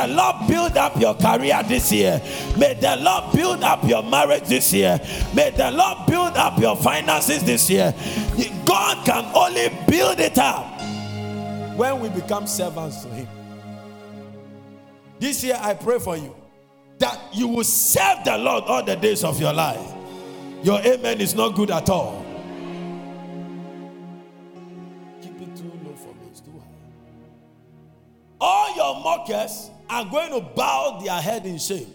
the Lord build up your career this year. May the Lord build up your marriage this year. May the Lord build up your finances this year. God can only build it up when we become servants to Him. This year, I pray for you that you will serve the Lord all the days of your life. Your amen is not good at all. Keep it too low for me, it's too high. All your mockers are going to bow their head in shame.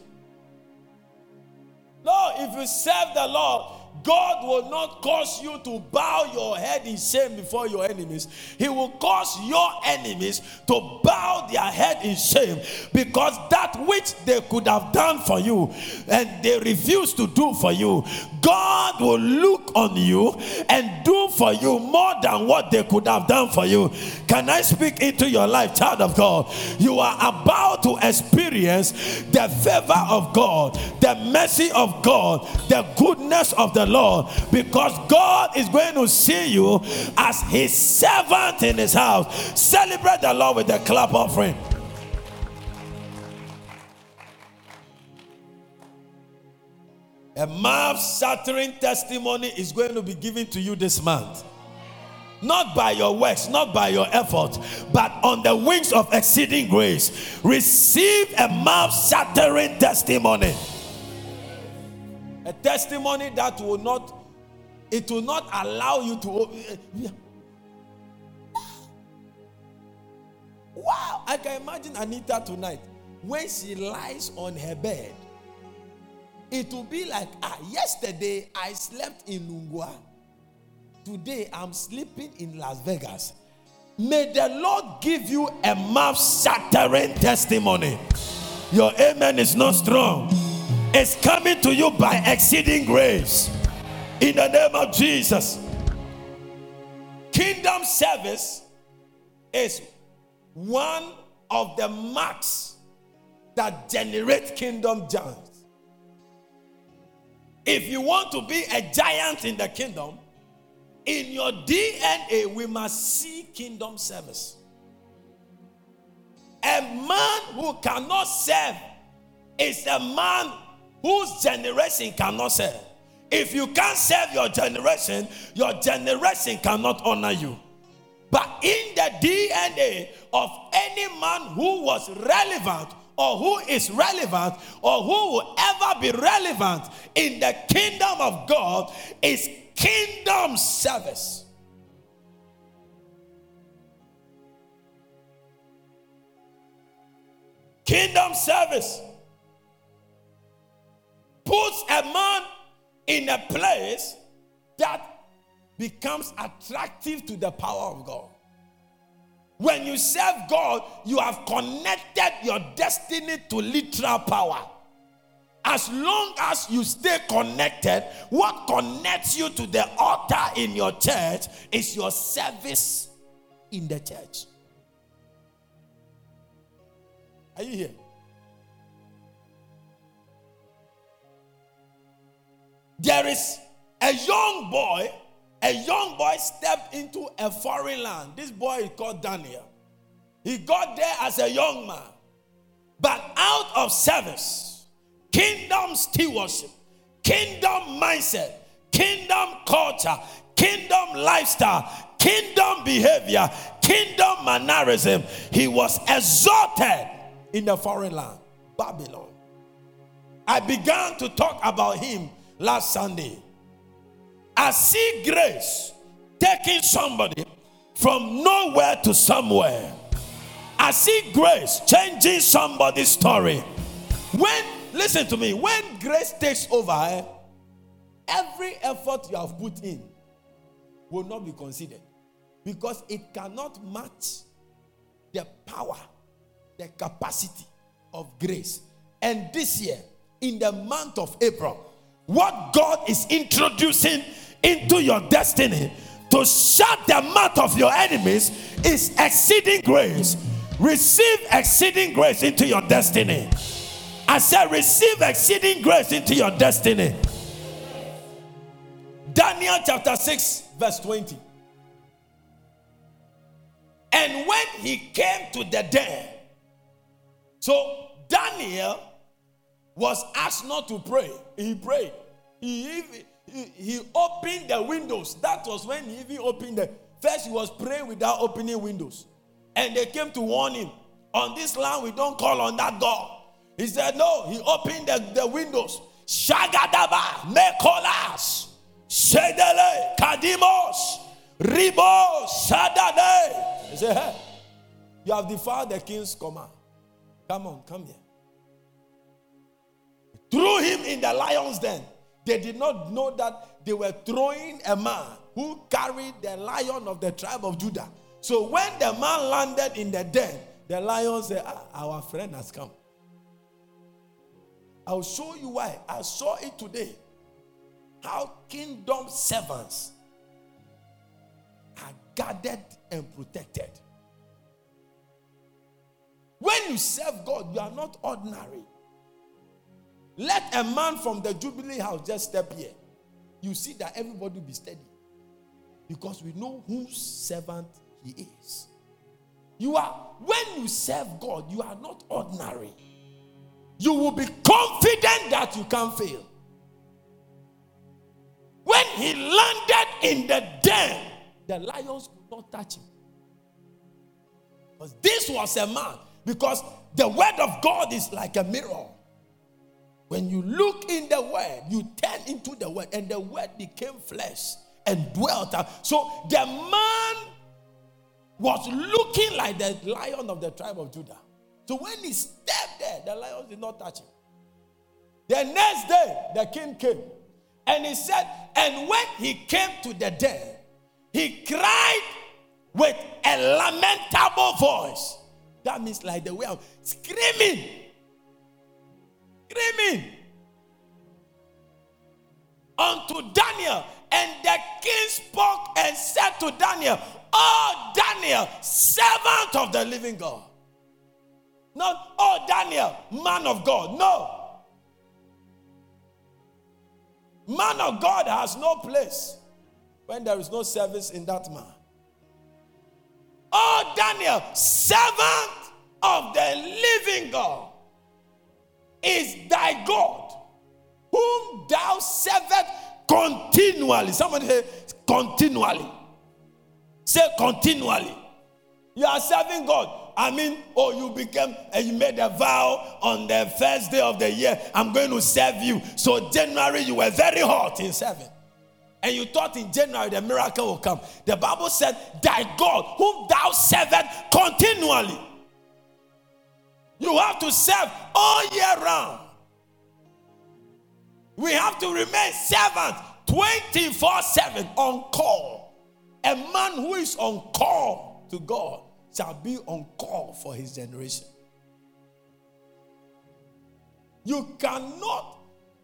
No, if you serve the Lord, God will not cause you to bow your head in shame before your enemies. He will cause your enemies to bow their head in shame because that which they could have done for you and they refuse to do for you, God will look on you and do for you more than what they could have done for you. Can I speak into your life, child of God? You are about to experience the favor of God, the mercy of God, the goodness of the Lord, because God is going to see you as his servant in his house. Celebrate the Lord with a clap offering. A mouth shattering testimony is going to be given to you this month. Not by your works, not by your effort, but on the wings of exceeding grace. Receive a mouth shattering testimony. A testimony that will not, it will not allow you to. Wow, I can imagine Anita tonight when she lies on her bed it will be like, ah, yesterday I slept in Lungua. Today I'm sleeping in Las Vegas. May the Lord give you a mouth shattering testimony. Your amen is not strong. It's coming to you by exceeding grace. In the name of Jesus. Kingdom service is one of the marks that generate kingdom giants. If you want to be a giant in the kingdom, in your DNA, we must see kingdom service. A man who cannot serve is a man whose generation cannot serve. If you can't serve your generation, your generation cannot honor you. But in the DNA of any man who was relevant or who is relevant or who will ever be relevant in the kingdom of God is kingdom service. Kingdom service puts a man in a place that becomes attractive to the power of God. When you serve God, you have connected your destiny to literal power. As long as you stay connected, what connects you to the altar in your church is your service in the church. Are you here? There is a young boy a young boy stepped into a foreign land. This boy is called Daniel. He got there as a young man. But out of service, kingdom stewardship, kingdom mindset, kingdom culture, kingdom lifestyle, kingdom behavior, kingdom mannerism, he was exalted in the foreign land, Babylon. I began to talk about him last Sunday. I see grace taking somebody from nowhere to somewhere. I see grace changing somebody's story. When, listen to me, when grace takes over, eh, every effort you have put in will not be considered because it cannot match the power, the capacity of grace. And this year, in the month of April, what God is introducing into your destiny to shut the mouth of your enemies is exceeding grace. Receive exceeding grace into your destiny. I said, receive exceeding grace into your destiny. Daniel chapter 6, verse 20. And when he came to the den, So Daniel was asked not to pray. He prayed. He, he, he opened the windows. That was when he even opened the. First, he was praying without opening windows. And they came to warn him. On this land, we don't call on that God. He said, No. He opened the, the windows. Shagadaba, Mekolas, Shedele, Kadimos, Ribo, Shadade. He said, Hey, you have defied the king's command. Come on, come here. Threw him in the lion's den. They did not know that they were throwing a man who carried the lion of the tribe of Judah. So when the man landed in the den, the lion said, ah, Our friend has come. I'll show you why. I saw it today. How kingdom servants are guarded and protected. When you serve God, you are not ordinary. Let a man from the Jubilee house just step here. You see that everybody be steady. Because we know whose servant he is. You are, when you serve God, you are not ordinary. You will be confident that you can fail. When he landed in the den, the lions could not touch him. Because this was a man, because the word of God is like a mirror. When you look in the word, you turn into the word, and the word became flesh and dwelt. So the man was looking like the lion of the tribe of Judah. So when he stepped there, the lions did not touch him. The next day, the king came. And he said, and when he came to the den, he cried with a lamentable voice. That means like the way I'm screaming screaming unto Daniel. And the king spoke and said to Daniel, Oh, Daniel, servant of the living God. Not, oh, Daniel, man of God. No. Man of God has no place when there is no service in that man. Oh, Daniel, servant of the living God is thy God, whom thou servest continually. Somebody say, continually. Say, continually. You are serving God. I mean, oh, you became, and you made a vow on the first day of the year, I'm going to serve you. So, January, you were very hot in serving. And you thought in January the miracle will come. The Bible said, Thy God, whom thou servest continually. You have to serve all year round. We have to remain servants 24 7 on call. A man who is on call to God shall be on call for his generation. You cannot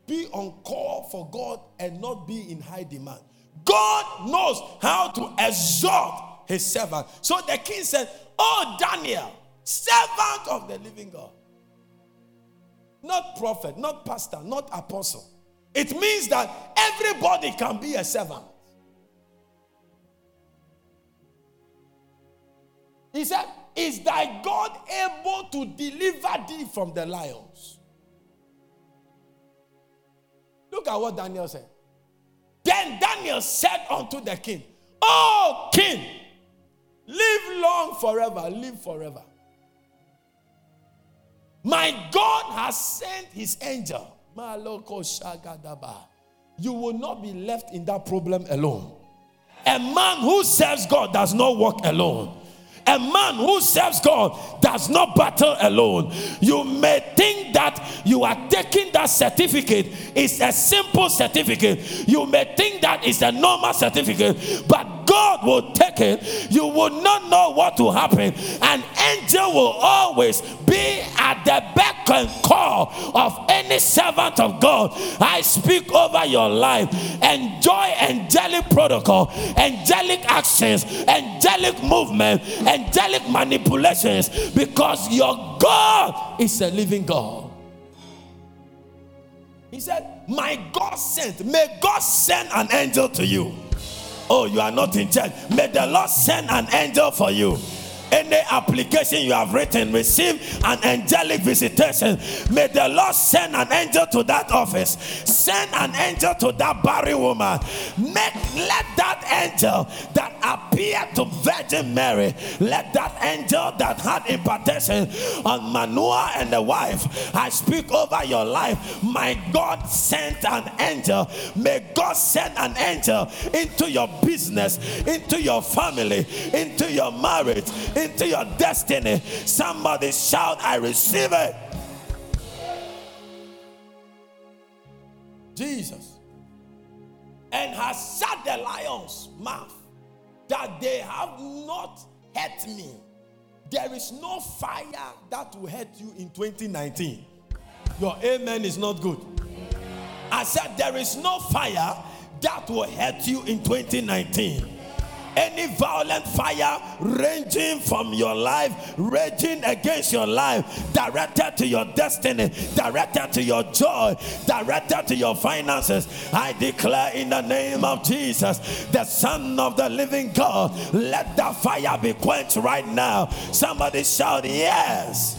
be on call for God and not be in high demand. God knows how to exalt his servant. So the king said, Oh, Daniel, servant of the living God. Not prophet, not pastor, not apostle. It means that everybody can be a servant. He said, Is thy God able to deliver thee from the lions? Look at what Daniel said. Then Daniel said unto the king, Oh, king, live long forever, live forever. My God has sent his angel. You will not be left in that problem alone. A man who serves God does not walk alone. A man who serves God does not battle alone. You may think that you are taking that certificate it's a simple certificate. You may think that it's a normal certificate, but God will take it. You will not know what will happen. An angel will always be at the beck and call of any servant of God. I speak over your life. Enjoy angelic protocol, angelic actions, angelic movement, angelic manipulations because your God is a living God. He said, My God sent, may God send an angel to you. Oh, you are not in church. May the Lord send an angel for you. Any application you have written, receive an angelic visitation. May the Lord send an angel to that office. Send an angel to that barren woman. Make let that angel that appeared to Virgin Mary, let that angel that had impartation on Manoah and the wife. I speak over your life. My God sent an angel. May God send an angel into your business, into your family, into your marriage, into your destiny. Somebody shout, I receive it. Jesus. And has shut the lion's mouth that they have not hurt me. There is no fire that will hurt you in 2019. Your amen is not good. I said, There is no fire that will hurt you in 2019 any violent fire ranging from your life, raging against your life, directed to your destiny, directed to your joy, directed to your finances, I declare in the name of Jesus, the Son of the living God, let that fire be quenched right now. Somebody shout, Yes.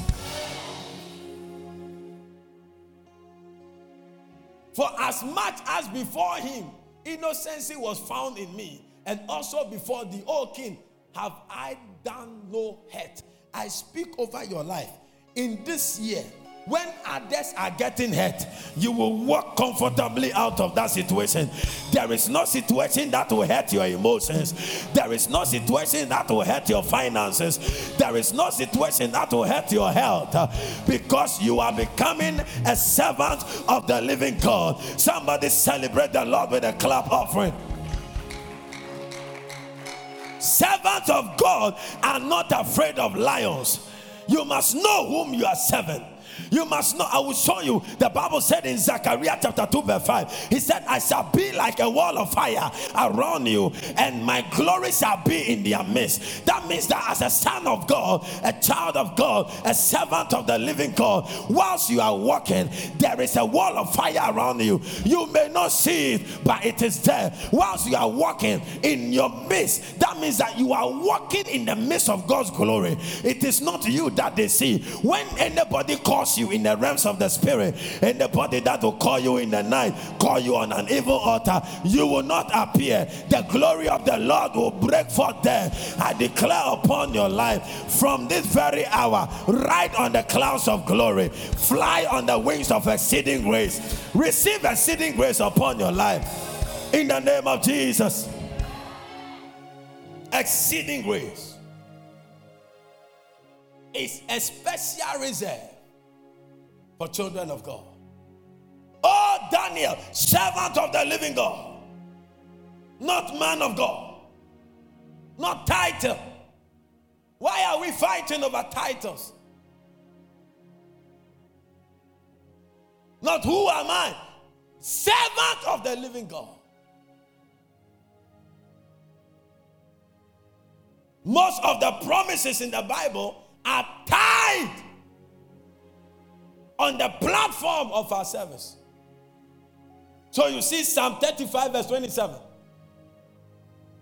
For as much as before him innocency was found in me, and also before the old king have I done no hurt. I speak over your life in this year. When others are getting hurt, you will walk comfortably out of that situation. There is no situation that will hurt your emotions. There is no situation that will hurt your finances. There is no situation that will hurt your health uh, because you are becoming a servant of the living God. Somebody celebrate the Lord with a clap offering. Servants of God are not afraid of lions. You must know whom you are serving. You must know. I will show you. The Bible said in Zechariah chapter 2, verse 5, He said, I shall be like a wall of fire around you, and my glory shall be in their midst. That means that as a son of God, a child of God, a servant of the living God, whilst you are walking, there is a wall of fire around you. You may not see it, but it is there. Whilst you are walking in your midst, that means that you are walking in the midst of God's glory. It is not you that they see. When anybody calls you in the realms of the spirit. Anybody that will call you in the night, call you on an evil altar, you will not appear. The glory of the Lord will break forth there. I declare upon your life from this very hour, ride on the clouds of glory, fly on the wings of exceeding grace, receive exceeding grace upon your life in the name of Jesus. Exceeding grace is a special reserve children of God. Oh, Daniel, servant of the living God, not man of God, not title. Why are we fighting over titles? Not who am I? Servant of the living God. Most of the promises in the Bible are tied on the platform of our service. So you see Psalm 35, verse 27.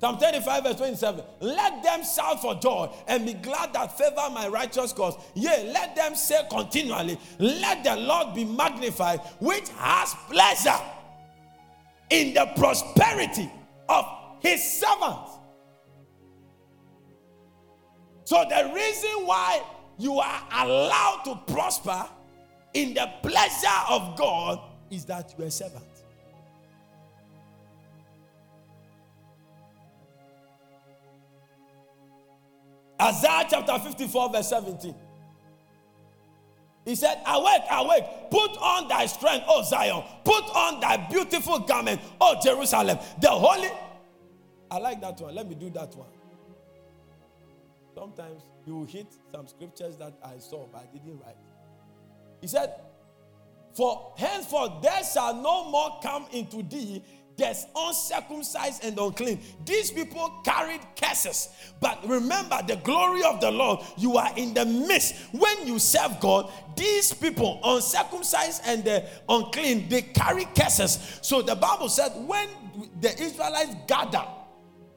Psalm 35, verse 27. Let them shout for joy and be glad that favor my righteous cause. Yea, let them say continually, Let the Lord be magnified, which has pleasure in the prosperity of his servants. So the reason why you are allowed to prosper in the pleasure of God is that you are a servant. Isaiah chapter 54, verse 17. He said, Awake, awake, put on thy strength, O Zion, put on thy beautiful garment, O Jerusalem. The holy. I like that one. Let me do that one. Sometimes you hit some scriptures that I saw, but I didn't write. He said, For henceforth there shall no more come into thee there's uncircumcised and unclean. These people carried curses. But remember the glory of the Lord. You are in the midst. When you serve God, these people, uncircumcised and the unclean, they carry curses. So the Bible said when the Israelites gather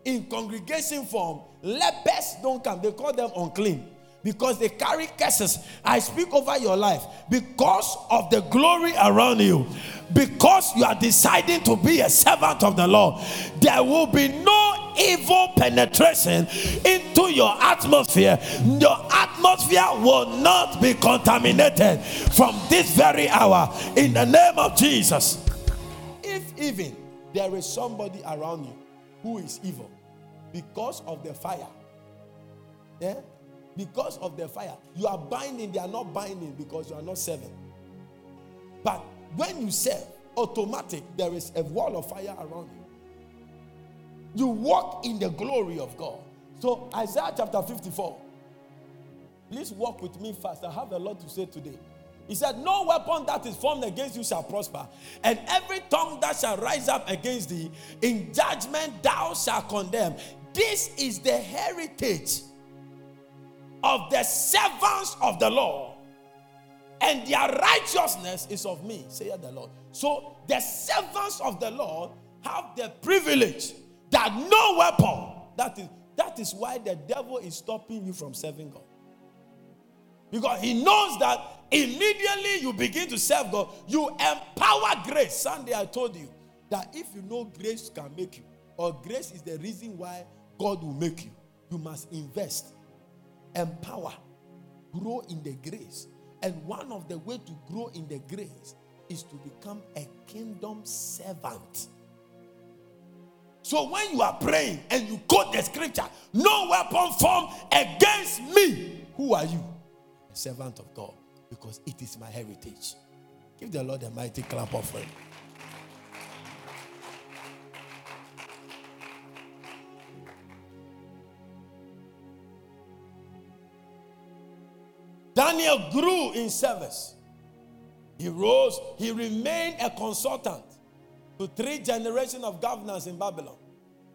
in congregation form, lepers don't come. They call them unclean because they carry curses. I speak over your life because of the glory around you, because you are deciding to be a servant of the Lord. There will be no evil penetration into your atmosphere. Your atmosphere will not be contaminated from this very hour in the name of Jesus. If even there is somebody around you who is evil because of the fire, yeah, because of the fire. You are binding, they are not binding because you are not serving. But when you serve, automatic, there is a wall of fire around you. You walk in the glory of God. So, Isaiah chapter 54. Please walk with me fast. I have a lot to say today. He said, No weapon that is formed against you shall prosper, and every tongue that shall rise up against thee in judgment thou shalt condemn. This is the heritage of the servants of the Lord, and their righteousness is of me, saith the Lord. So the servants of the Lord have the privilege that no weapon, that is, that is why the devil is stopping you from serving God. Because he knows that immediately you begin to serve God, you empower grace. Sunday I told you that if you know grace can make you, or grace is the reason why God will make you, you must invest empower, grow in the grace. And one of the way to grow in the grace is to become a kingdom servant. So when you are praying and you quote the scripture, no weapon formed against me. Who are you? A servant of God, because it is my heritage. Give the Lord a mighty clap offering. Daniel grew in service. He rose, he remained a consultant to three generations of governors in Babylon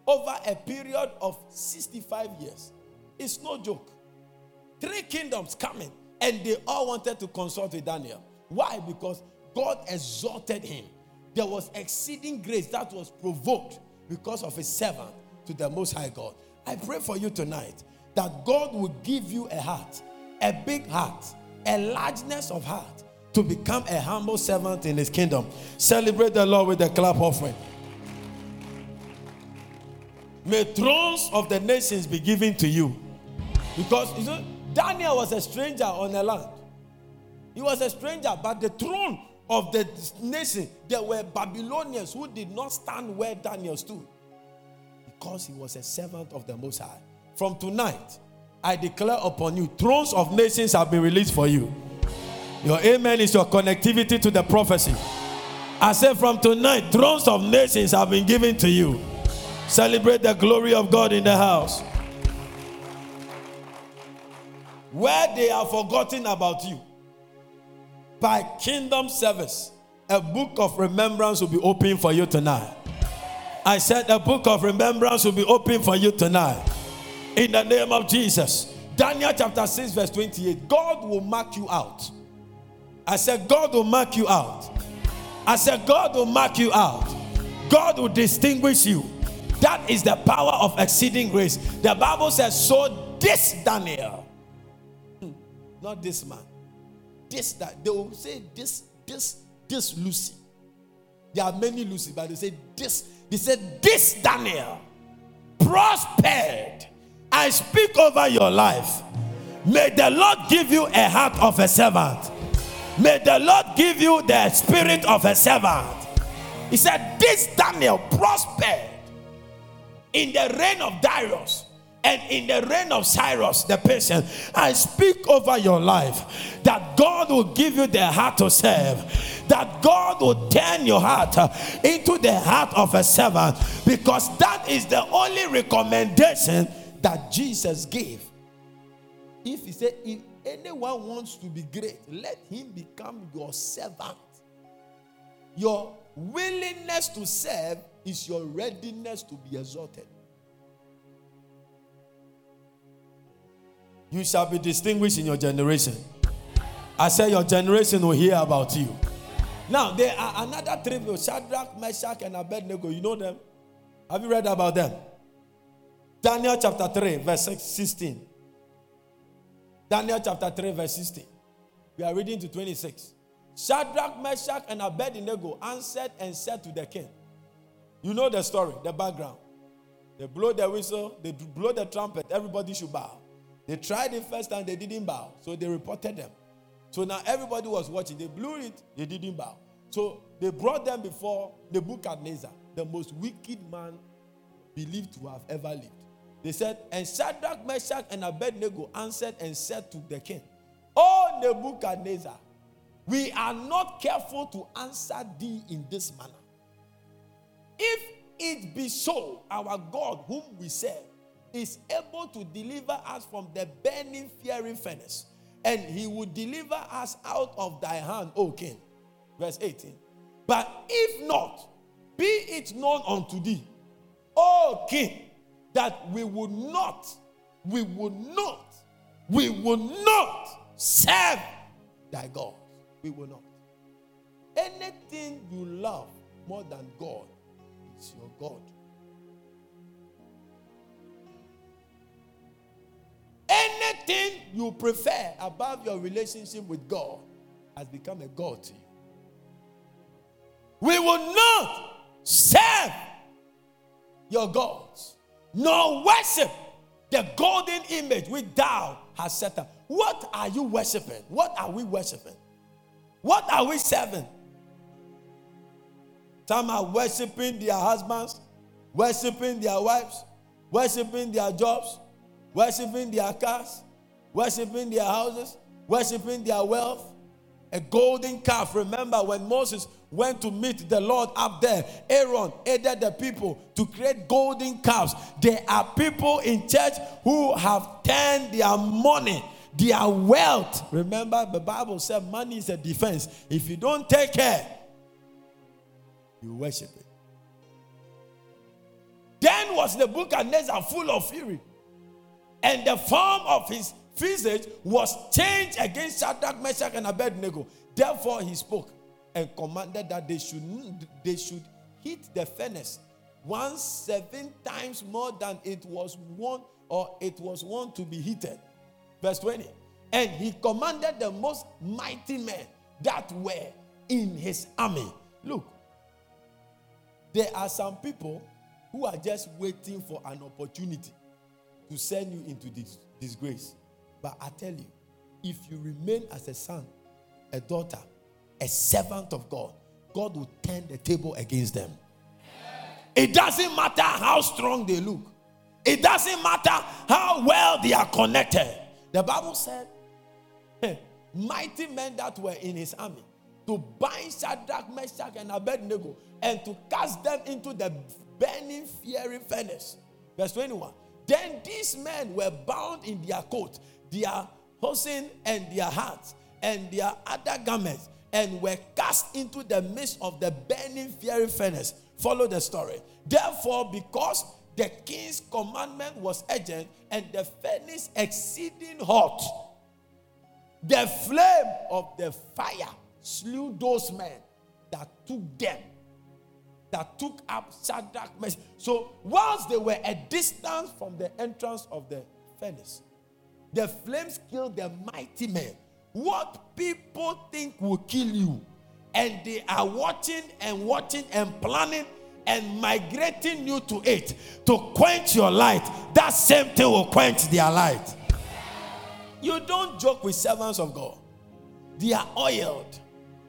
over a period of 65 years. It's no joke. Three kingdoms coming, and they all wanted to consult with Daniel. Why? Because God exalted him. There was exceeding grace that was provoked because of his servant to the Most High God. I pray for you tonight that God will give you a heart a big heart, a largeness of heart to become a humble servant in his kingdom. Celebrate the Lord with a clap offering. May thrones of the nations be given to you. Because you know, Daniel was a stranger on the land. He was a stranger, but the throne of the nation, there were Babylonians who did not stand where Daniel stood because he was a servant of the Most High. From tonight, I declare upon you, thrones of nations have been released for you. Your amen is your connectivity to the prophecy. I say from tonight, thrones of nations have been given to you. Celebrate the glory of God in the house. Where they are forgotten about you, by kingdom service, a book of remembrance will be open for you tonight. I said a book of remembrance will be open for you tonight in the name of Jesus. Daniel chapter 6, verse 28. God will mark you out. I said, God will mark you out. I said, God will mark you out. God will distinguish you. That is the power of exceeding grace. The Bible says, So this Daniel, hmm, not this man, this that they will say this, this, this Lucy. There are many Lucy, but they say this, they said this Daniel prospered I speak over your life. May the Lord give you a heart of a servant. May the Lord give you the spirit of a servant. He said, This Daniel prospered in the reign of Darius and in the reign of Cyrus the Persian. I speak over your life that God will give you the heart to serve, that God will turn your heart into the heart of a servant, because that is the only recommendation that Jesus gave. If he said, if anyone wants to be great, let him become your servant. Your willingness to serve is your readiness to be exalted. You shall be distinguished in your generation. I say your generation will hear about you. Now, there are another three Shadrach, Meshach, and Abednego. You know them? Have you read about them? Daniel chapter 3, verse 16. Daniel chapter 3, verse 16. We are reading to 26. Shadrach, Meshach, and Abednego answered and said to the king, You know the story, the background. They blow the whistle, they blow the trumpet, everybody should bow. They tried it first time, they didn't bow. So they reported them. So now everybody was watching. They blew it, they didn't bow. So they brought them before Nebuchadnezzar, the most wicked man believed to have ever lived. They said, And Shadrach, Meshach, and Abednego answered and said to the king, Oh, Nebuchadnezzar, we are not careful to answer thee in this manner. If it be so, our God, whom we serve, is able to deliver us from the burning fiery furnace, and he will deliver us out of thy hand, O king. Verse 18. But if not, be it known unto thee, O king, that we would not, we would not, we would not serve thy God. We will not. Anything you love more than God is your God. Anything you prefer above your relationship with God has become a God to you. We will not serve your gods, nor worship the golden image which thou hast set up. What are you worshiping? What are we worshiping? What are we serving? Some are worshiping their husbands, worshiping their wives, worshiping their jobs, worshiping their cars, worshiping their houses, worshiping their wealth. A golden calf. Remember when Moses went to meet the Lord up there, Aaron aided the people to create golden calves. There are people in church who have turned their money their wealth. Remember, the Bible said money is a defense. If you don't take care, you worship it. Then was the Nebuchadnezzar full of fury, and the form of his visage was changed against Shadrach, Meshach, and Abednego. Therefore, he spoke and commanded that they should they should heat the furnace once seven times more than it was one or it was one to be heated. Verse 20. And he commanded the most mighty men that were in his army. Look, there are some people who are just waiting for an opportunity to send you into this disgrace. But I tell you, if you remain as a son, a daughter, a servant of God, God will turn the table against them. It doesn't matter how strong they look, it doesn't matter how well they are connected. The Bible said, mighty men that were in his army to bind Shadrach, Meshach, and Abednego and to cast them into the burning fiery furnace. Verse 21. Then these men were bound in their coat, their hosen, and their hats, and their other garments, and were cast into the midst of the burning fiery furnace. Follow the story. Therefore, because the king's commandment was urgent and the furnace exceeding hot, the flame of the fire slew those men that took them, that took up Shadrach, Meshach. So, whilst they were a distance from the entrance of the furnace, the flames killed the mighty men. What people think will kill you, and they are watching and watching and planning and migrating you to it to quench your light, that same thing will quench their light. You don't joke with servants of God. They are oiled,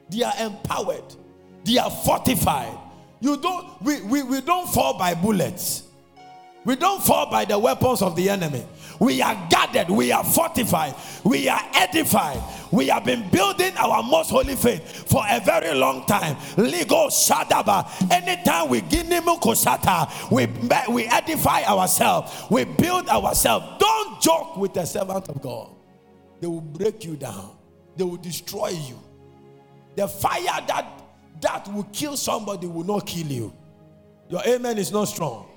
they are empowered, they are fortified. You don't, we, we, we don't fall by bullets. We don't fall by the weapons of the enemy. We are guarded, we are fortified, we are edified. We have been building our most holy faith for a very long time. Ligo Shadaba. Anytime we give Koshata, we, we edify ourselves, we build ourselves. Don't joke with the servant of God. They will break you down, they will destroy you. The fire that that will kill somebody will not kill you. Your amen is not strong.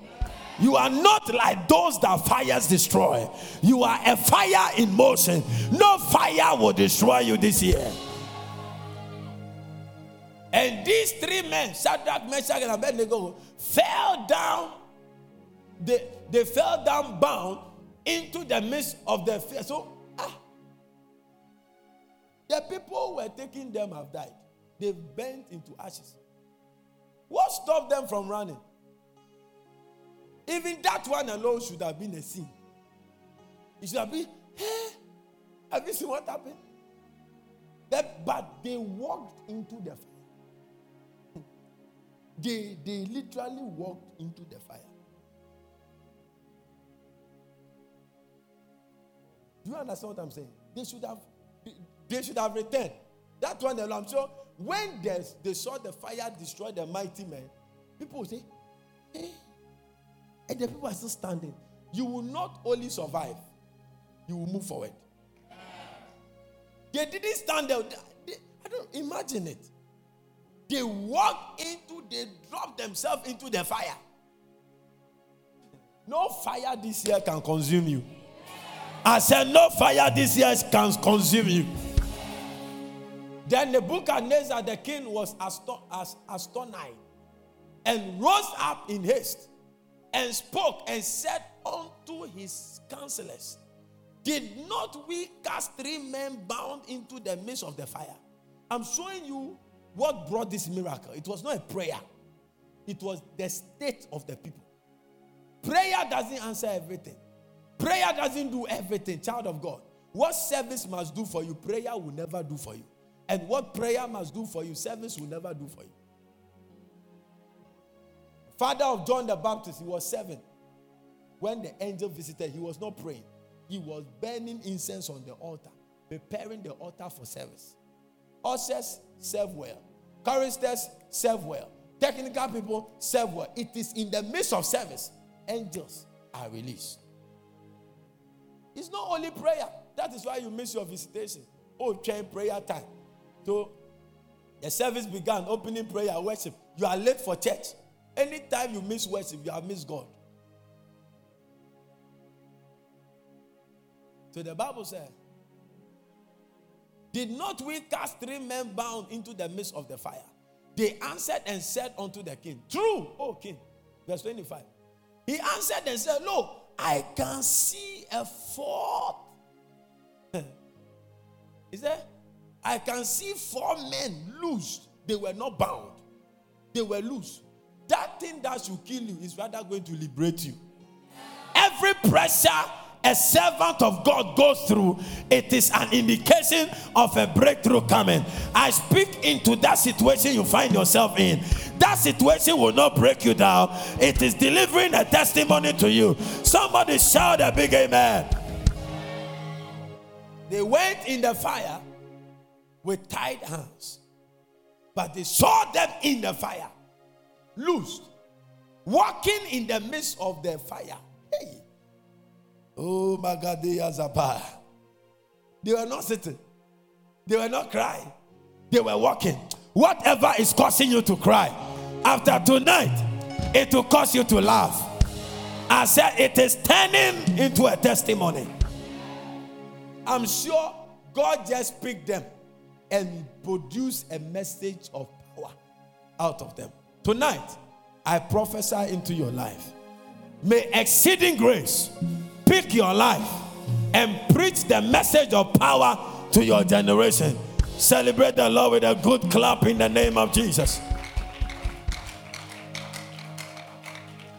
You are not like those that fires destroy. You are a fire in motion. No fire will destroy you this year. And these three men, Shadrach, Meshach, and Abednego, fell down they, they fell down bound into the midst of the fire. So, ah, the people who were taking them have died. They've bent into ashes. What stopped them from running? Even that one alone should have been a sin. It should have been, hey, have you seen what happened? That, but they walked into the fire. They, they literally walked into the fire. Do you understand what I'm saying? They should have, they should have returned. That one alone, I'm sure when they, they saw the fire destroy the mighty men, people will say, hey, and the people are still standing. You will not only survive, you will move forward. They didn't stand there. They, I don't imagine it. They walked into, they dropped themselves into the fire. No fire this year can consume you. I said, No fire this year can consume you. Then Nebuchadnezzar, the king, was astonished and rose up in haste and spoke and said unto his counselors, Did not we cast three men bound into the midst of the fire? I'm showing you what brought this miracle. It was not a prayer, it was the state of the people. Prayer doesn't answer everything, prayer doesn't do everything, child of God. What service must do for you, prayer will never do for you. And what prayer must do for you, service will never do for you. Father of John the Baptist, he was seven. When the angel visited, he was not praying, he was burning incense on the altar, preparing the altar for service. Ushers serve well, choristers serve well, technical people serve well. It is in the midst of service, angels are released. It's not only prayer. That is why you miss your visitation. Oh, train prayer time. So the service began, opening prayer, worship. You are late for church. Anytime you miss worship, you have missed God. So the Bible said, Did not we cast three men bound into the midst of the fire? They answered and said unto the king, True, O king. Verse 25. He answered and said, Look, I can see a fourth. Is there? I can see four men loose. They were not bound, they were loose. That thing that should kill you is rather going to liberate you. Every pressure a servant of God goes through, it is an indication of a breakthrough coming. I speak into that situation you find yourself in. That situation will not break you down, it is delivering a testimony to you. Somebody shout a big amen. They went in the fire with tied hands. But they saw them in the fire, loosed, walking in the midst of the fire. Hey. Oh my God, they are Zapa. They were not sitting, they were not crying, they were walking. Whatever is causing you to cry, after tonight, it will cause you to laugh. I said it is turning into a testimony. I'm sure God just picked them and produce a message of power out of them. Tonight, I prophesy into your life. May exceeding grace pick your life and preach the message of power to your generation. Celebrate the Lord with a good clap in the name of Jesus.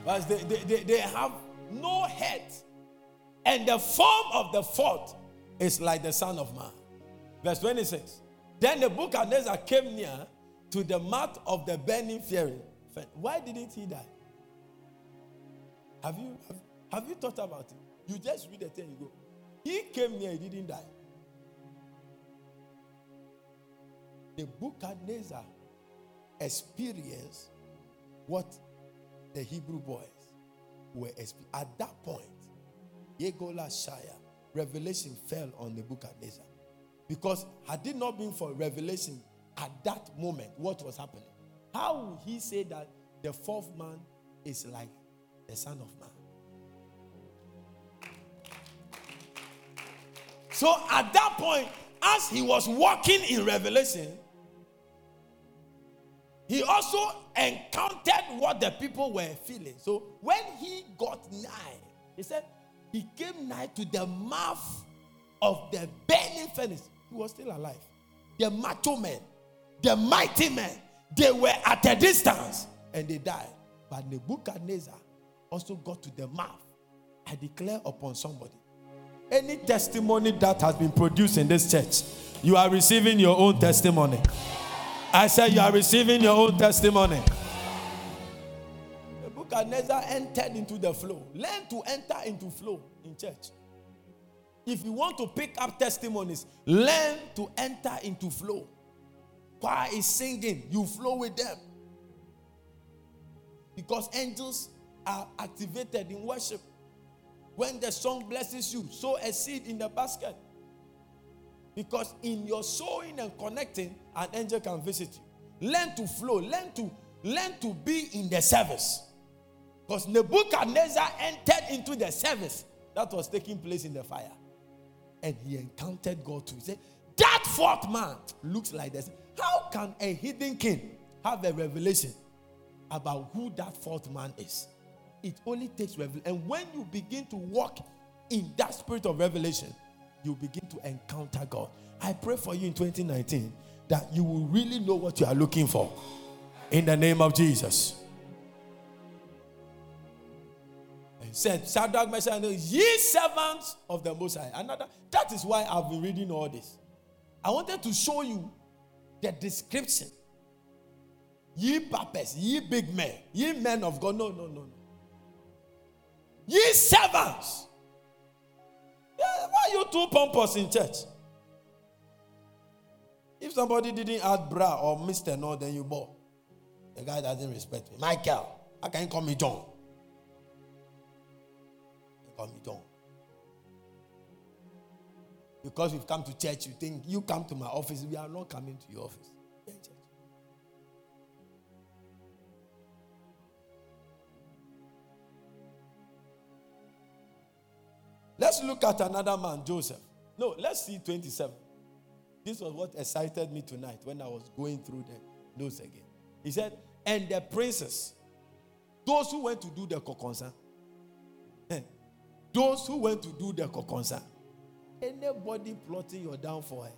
But they, they, they, have no head, and the form of the fourth is like the Son of Man. Verse 26. Then the book of Nebuchadnezzar came near to the mouth of the burning fury. Why didn't he die? Have you, have, have you thought about it? You just read the thing, you go. He came near, he didn't die. The Nebuchadnezzar experienced what the Hebrew boys were experiencing. At that point, Yegola Shire, revelation fell on the Nebuchadnezzar. Because had it not been for revelation at that moment, what was happening? How would he say that the fourth man is like the Son of Man? So at that point, as he was walking in revelation, he also encountered what the people were feeling. So when he got nigh, he said, he came nigh to the mouth of the burning furnace. He was still alive. The macho men, the mighty men, they were at a distance and they died. But Nebuchadnezzar also got to the mouth. I declare upon somebody any testimony that has been produced in this church, you are receiving your own testimony. I said, You are receiving your own testimony. Nebuchadnezzar entered into the flow. Learn to enter into flow in church. If you want to pick up testimonies, learn to enter into flow. Choir is singing, you flow with them. Because angels are activated in worship. When the song blesses you, sow a seed in the basket. Because in your sowing and connecting, an angel can visit you. Learn to flow, learn to learn to be in the service. Because Nebuchadnezzar entered into the service that was taking place in the fire. And he encountered God too. He said, That fourth man looks like this. How can a hidden king have a revelation about who that fourth man is? It only takes revelation. And when you begin to walk in that spirit of revelation, you begin to encounter God. I pray for you in 2019 that you will really know what you are looking for. In the name of Jesus. And said, Shadrach, Meshach, and ye servants of the Most High. Another, that is why I've been reading all this. I wanted to show you the description. Ye papas, ye big men, ye men of God. No, no, no, no. Ye servants yeah, why you too pompous in church? If somebody didn't add bra or Mr. No, then you bought. The guy doesn't respect me. Michael, how can you call me John? You call me John. Because we've come to church, you think you come to my office. We are not coming to your office. Let's look at another man, Joseph. No, let's see 27. This was what excited me tonight when I was going through the notes again. He said, and the princes, those who went to do the kokonsa, eh, those who went to do the kokonsa, anybody plotting your downfall.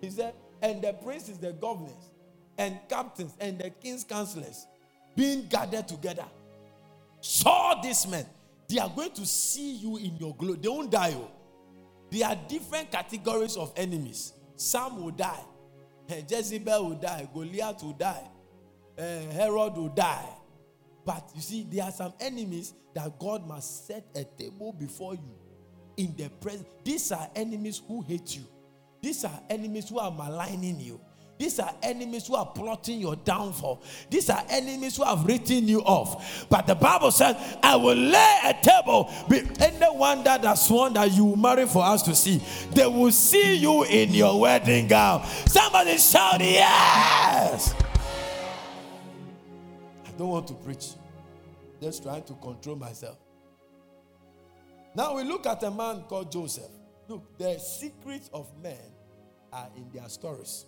He said, and the princes, the governors, and captains, and the king's counselors being gathered together saw this man they are going to see you in your glory. They won't die. Oh. There are different categories of enemies. Some will die. Eh, Jezebel will die. Goliath will die. Uh, Herod will die. But you see, there are some enemies that God must set a table before you in the presence. These are enemies who hate you. These are enemies who are maligning you. These are enemies who are plotting your downfall. These are enemies who have written you off. But the Bible says, I will lay a table with anyone that has sworn that you will marry for us to see. They will see you in your wedding gown. Somebody shout, Yes! I don't want to preach, just trying to control myself. Now we look at a man called Joseph. Look, the secrets of men are in their stories.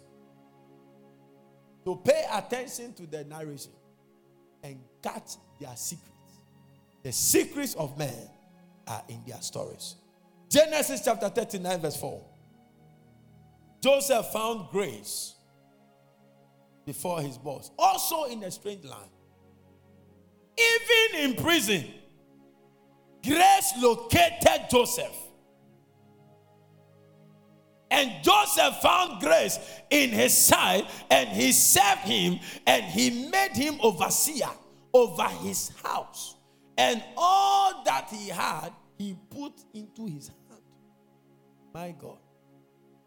To pay attention to the narration and catch their secrets. The secrets of men are in their stories. Genesis chapter 39, verse 4. Joseph found grace before his boss, also in a strange land. Even in prison, grace located Joseph. And Joseph found grace in his sight, and he served him, and he made him overseer over his house. And all that he had, he put into his hand. My God.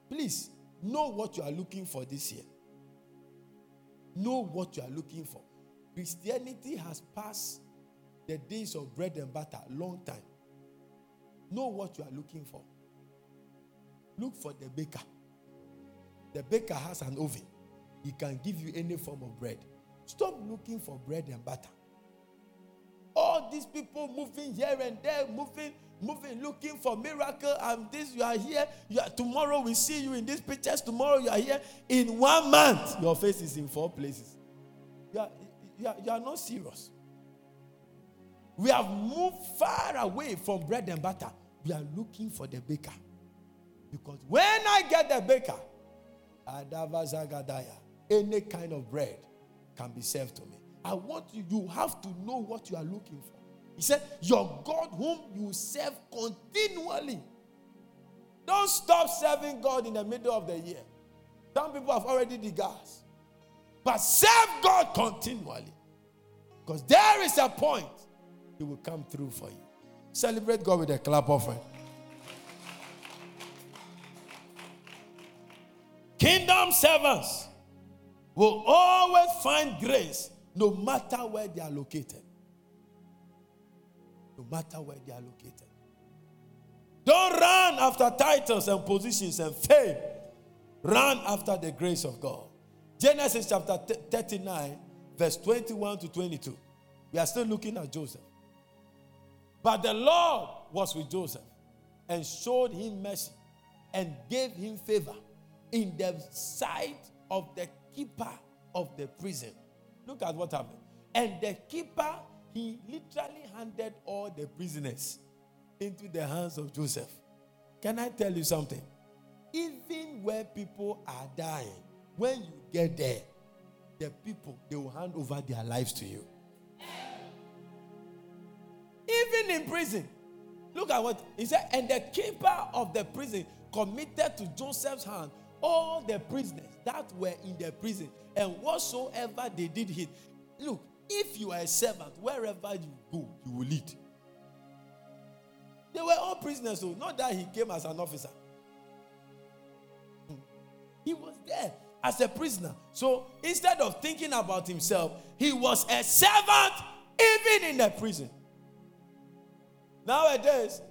Please know what you are looking for this year. Know what you are looking for. Christianity has passed the days of bread and butter long time. Know what you are looking for. Look for the baker. The baker has an oven. He can give you any form of bread. Stop looking for bread and butter. All these people moving here and there, moving, moving, looking for miracle. And this, you are here. You are, tomorrow we see you in these pictures. Tomorrow you are here. In one month, your face is in four places. you are, you are, you are not serious. We have moved far away from bread and butter. We are looking for the baker. Because when I get the baker, any kind of bread can be served to me. I want you, you have to know what you are looking for. He said, Your God, whom you serve continually. Don't stop serving God in the middle of the year. Some people have already gas. But serve God continually. Because there is a point He will come through for you. Celebrate God with a clap offering. Kingdom servants will always find grace no matter where they are located. No matter where they are located. Don't run after titles and positions and fame. Run after the grace of God. Genesis chapter 39, verse 21 to 22. We are still looking at Joseph. But the Lord was with Joseph and showed him mercy and gave him favor in the sight of the keeper of the prison. Look at what happened. And the keeper, he literally handed all the prisoners into the hands of Joseph. Can I tell you something? Even where people are dying, when you get there, the people, they will hand over their lives to you. In prison. Look at what he said. And the keeper of the prison committed to Joseph's hand all the prisoners that were in the prison and whatsoever they did hit. Look, if you are a servant, wherever you go, you will lead. They were all prisoners, so not that he came as an officer. He was there as a prisoner. So instead of thinking about himself, he was a servant even in the prison. Nowadays,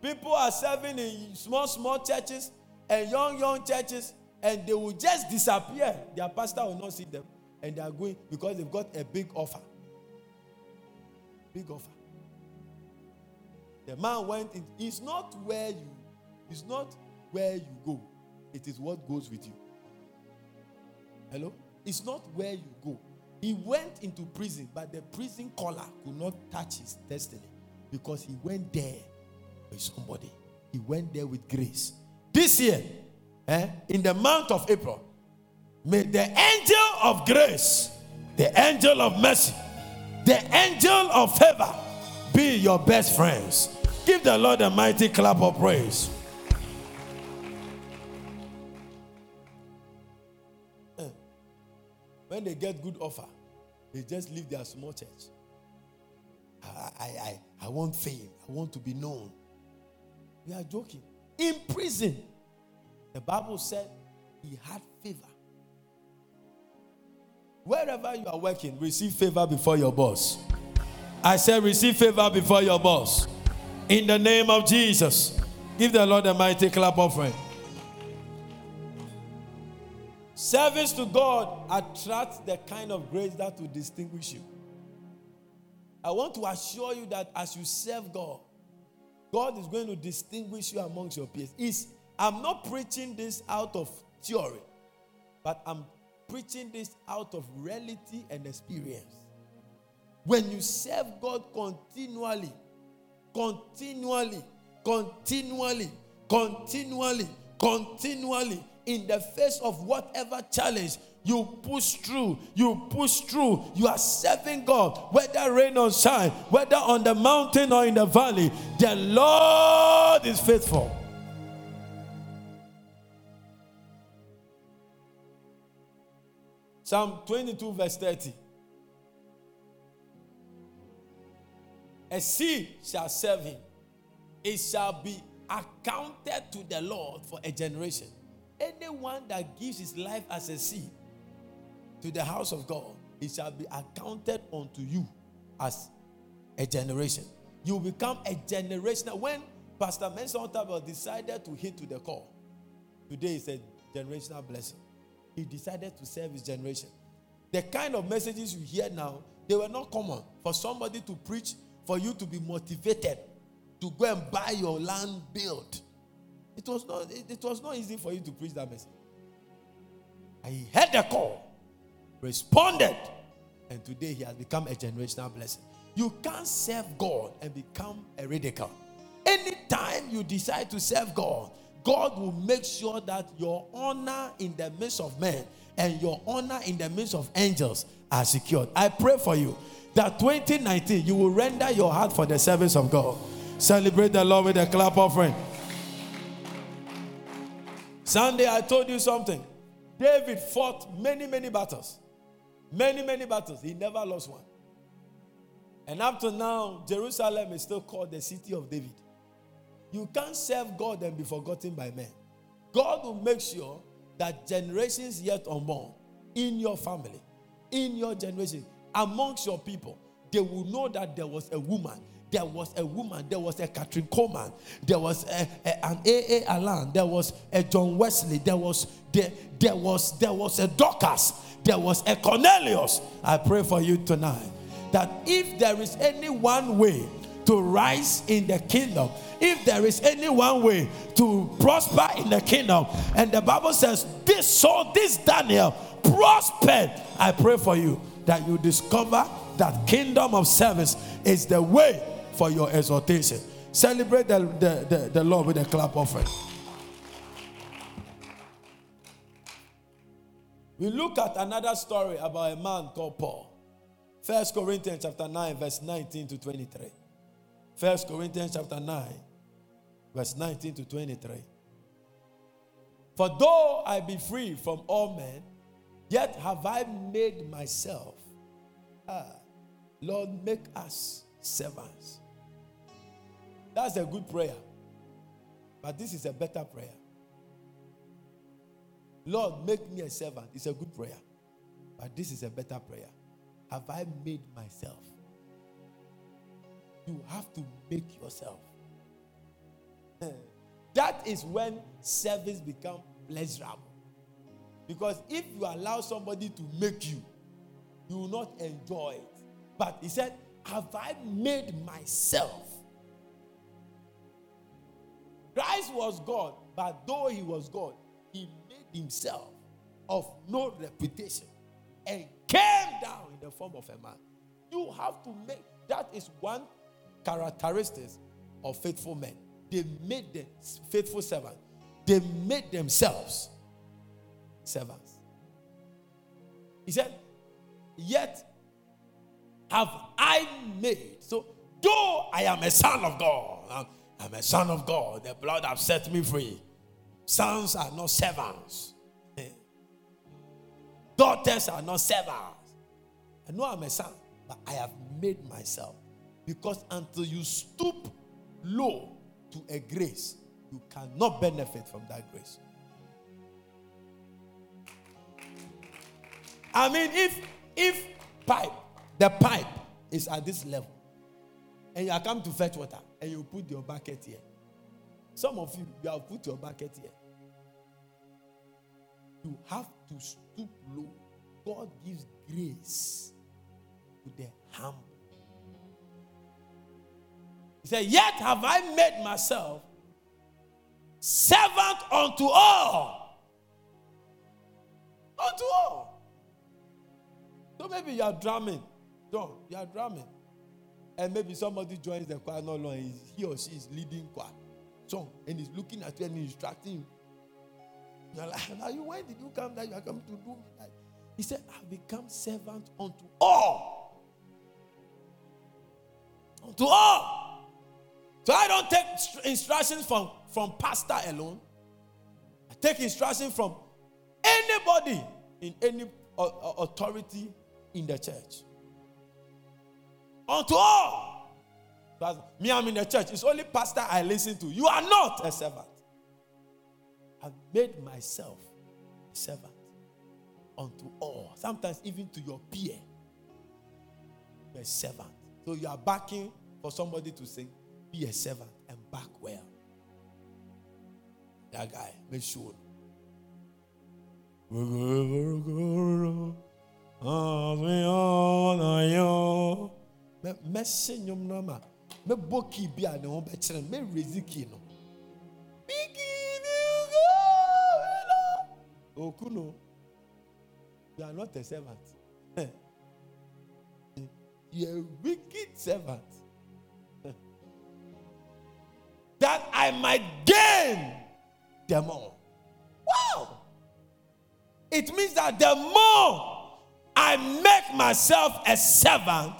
people are serving in small, small churches and young, young churches, and they will just disappear. Their pastor will not see them, and they are going because they've got a big offer. Big offer. The man went in. It's not where you, it's not where you go. It is what goes with you. Hello? It's not where you go. He went into prison, but the prison collar could not touch his destiny because he went there with somebody. He went there with grace. This year, eh, in the month of April, may the angel of grace, the angel of mercy, the angel of favor be your best friends. Give the Lord a mighty clap of praise. Eh, when they get good offer, they just leave their small church. I, I, I, want fame. I want to be known. We are joking in prison. The Bible said he had favor. Wherever you are working, receive favor before your boss. I said, receive favor before your boss. In the name of Jesus. Give the Lord a mighty clap offering. Service to God attracts the kind of grace that will distinguish you. I want to assure you that as you serve God, God is going to distinguish you amongst your peers. Is I'm not preaching this out of theory, but I'm preaching this out of reality and experience. When you serve God continually, continually, continually, continually, continually, in the face of whatever challenge, you push through, you push through. You are serving God, whether rain or shine, whether on the mountain or in the valley. The Lord is faithful. Psalm 22, verse 30. A seed shall serve him, it shall be accounted to the Lord for a generation. Anyone that gives his life as a seed to the house of God, it shall be accounted unto you as a generation. You become a generation. When Pastor Mensa Otabil decided to hit to the core, today is a generational blessing. He decided to serve his generation. The kind of messages you hear now, they were not common. For somebody to preach, for you to be motivated to go and buy your land build. It was not, it, it was not easy for you to preach that message. I heard the call responded, and today he has become a generational blessing. You can't serve God and become a radical. Anytime you decide to serve God, God will make sure that your honor in the midst of men and your honor in the midst of angels are secured. I pray for you that 2019 you will render your heart for the service of God. Celebrate the Lord with a clap offering. Sunday, I told you something. David fought many, many battles. Many, many battles. He never lost one. And up to now, Jerusalem is still called the city of David. You can't serve God and be forgotten by men. God will make sure that generations yet unborn in your family, in your generation, amongst your people, they will know that there was a woman. There was a woman. There was a Kathryn Kuhlman. There was a, a, an A.A. Allen. There was a John Wesley. There was there, there was there was a Dorcas. There was a Cornelius. I pray for you tonight that if there is any one way to rise in the kingdom, if there is any one way to prosper in the kingdom, and the Bible says this so this Daniel prospered, I pray for you that you discover that kingdom of service is the way for your exaltation. Celebrate the, the, the, the Lord with a clap offering. We look at another story about a man called Paul. First Corinthians chapter 9, verse 19 to 23. First Corinthians chapter 9, verse 19 to 23. For though I be free from all men, yet have I made myself. Ah, Lord, make us servants. That's a good prayer. But this is a better prayer. Lord, make me a servant. It's a good prayer. But this is a better prayer. Have I made myself? You have to make yourself. that is when service become pleasurable. Because if you allow somebody to make you, you will not enjoy it. But he said, Have I made myself? Christ was God, but though he was God, he himself of no reputation and came down in the form of a man. You have to make that is one characteristic of faithful men. They made the faithful servants. They made themselves servants. He said, Yet have I made. So, though I am a son of God, I'm, I'm a son of God, the blood have set me free. Sons are not servants, eh. daughters are not servants. I know I'm a son, but I have made myself. Because until you stoop low to a grace, you cannot benefit from that grace. I mean, if if pipe, the pipe is at this level, and you come to fetch water, and you put your bucket here. Some of you, you have put your bucket here. You have to stoop low. God gives grace to the humble. He said, Yet have I made myself servant unto all. Unto all. So maybe you are drumming. Don't. You are drumming. And maybe somebody joins the choir not long. He or she is leading choir song and he's looking at you and instructing you. You're like, now you why did you come that you are coming to do me like? He said, I've become servant unto all. Unto all. So I don't take instructions from, from pastor alone. I take instructions from anybody in any uh, uh, authority in the church. Unto all. Me, I'm in the church. It's only pastor I listen to. You are not a servant. I've made myself a servant unto all. Sometimes even to your peer. You're a servant. So you are backing for somebody to say, be a servant and back well. That guy, make sure. bi a okuno you are not a servant You're a wicked servant. that I might gain them all. Wow! It means that the more I make myself a servant,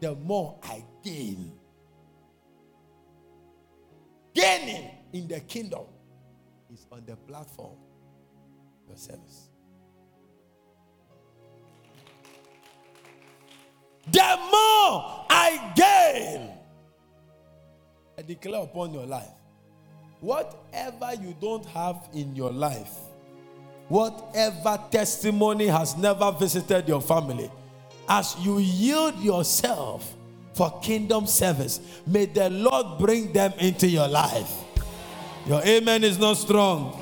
the more I gain. Gaining in the kingdom is on the platform your service. The more I gain, I declare upon your life whatever you don't have in your life, whatever testimony has never visited your family, as you yield yourself for kingdom service, may the Lord bring them into your life. Your amen is not strong.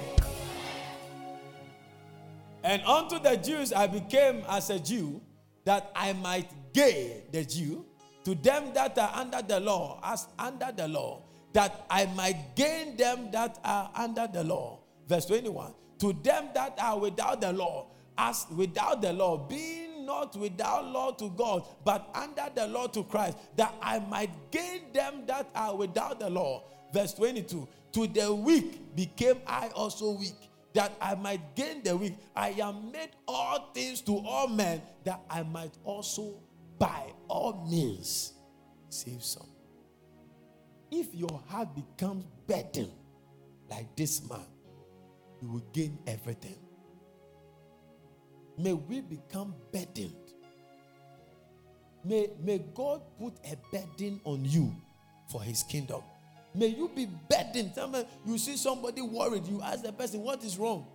And unto the Jews I became as a Jew, that I might gain the Jew. To them that are under the law, as under the law, that I might gain them that are under the law. Verse 21. To them that are without the law, as without the law, being not without law to God, but under the law to Christ, that I might gain them that are without the law. Verse 22. To the weak became I also weak, that I might gain the weak. I am made all things to all men, that I might also by all means save some. If your heart becomes burdened like this man, you will gain everything. May we become burdened. May, may God put a burden on you for his kingdom. May you be burdened. Sometimes you see somebody worried, you ask the person, What is wrong?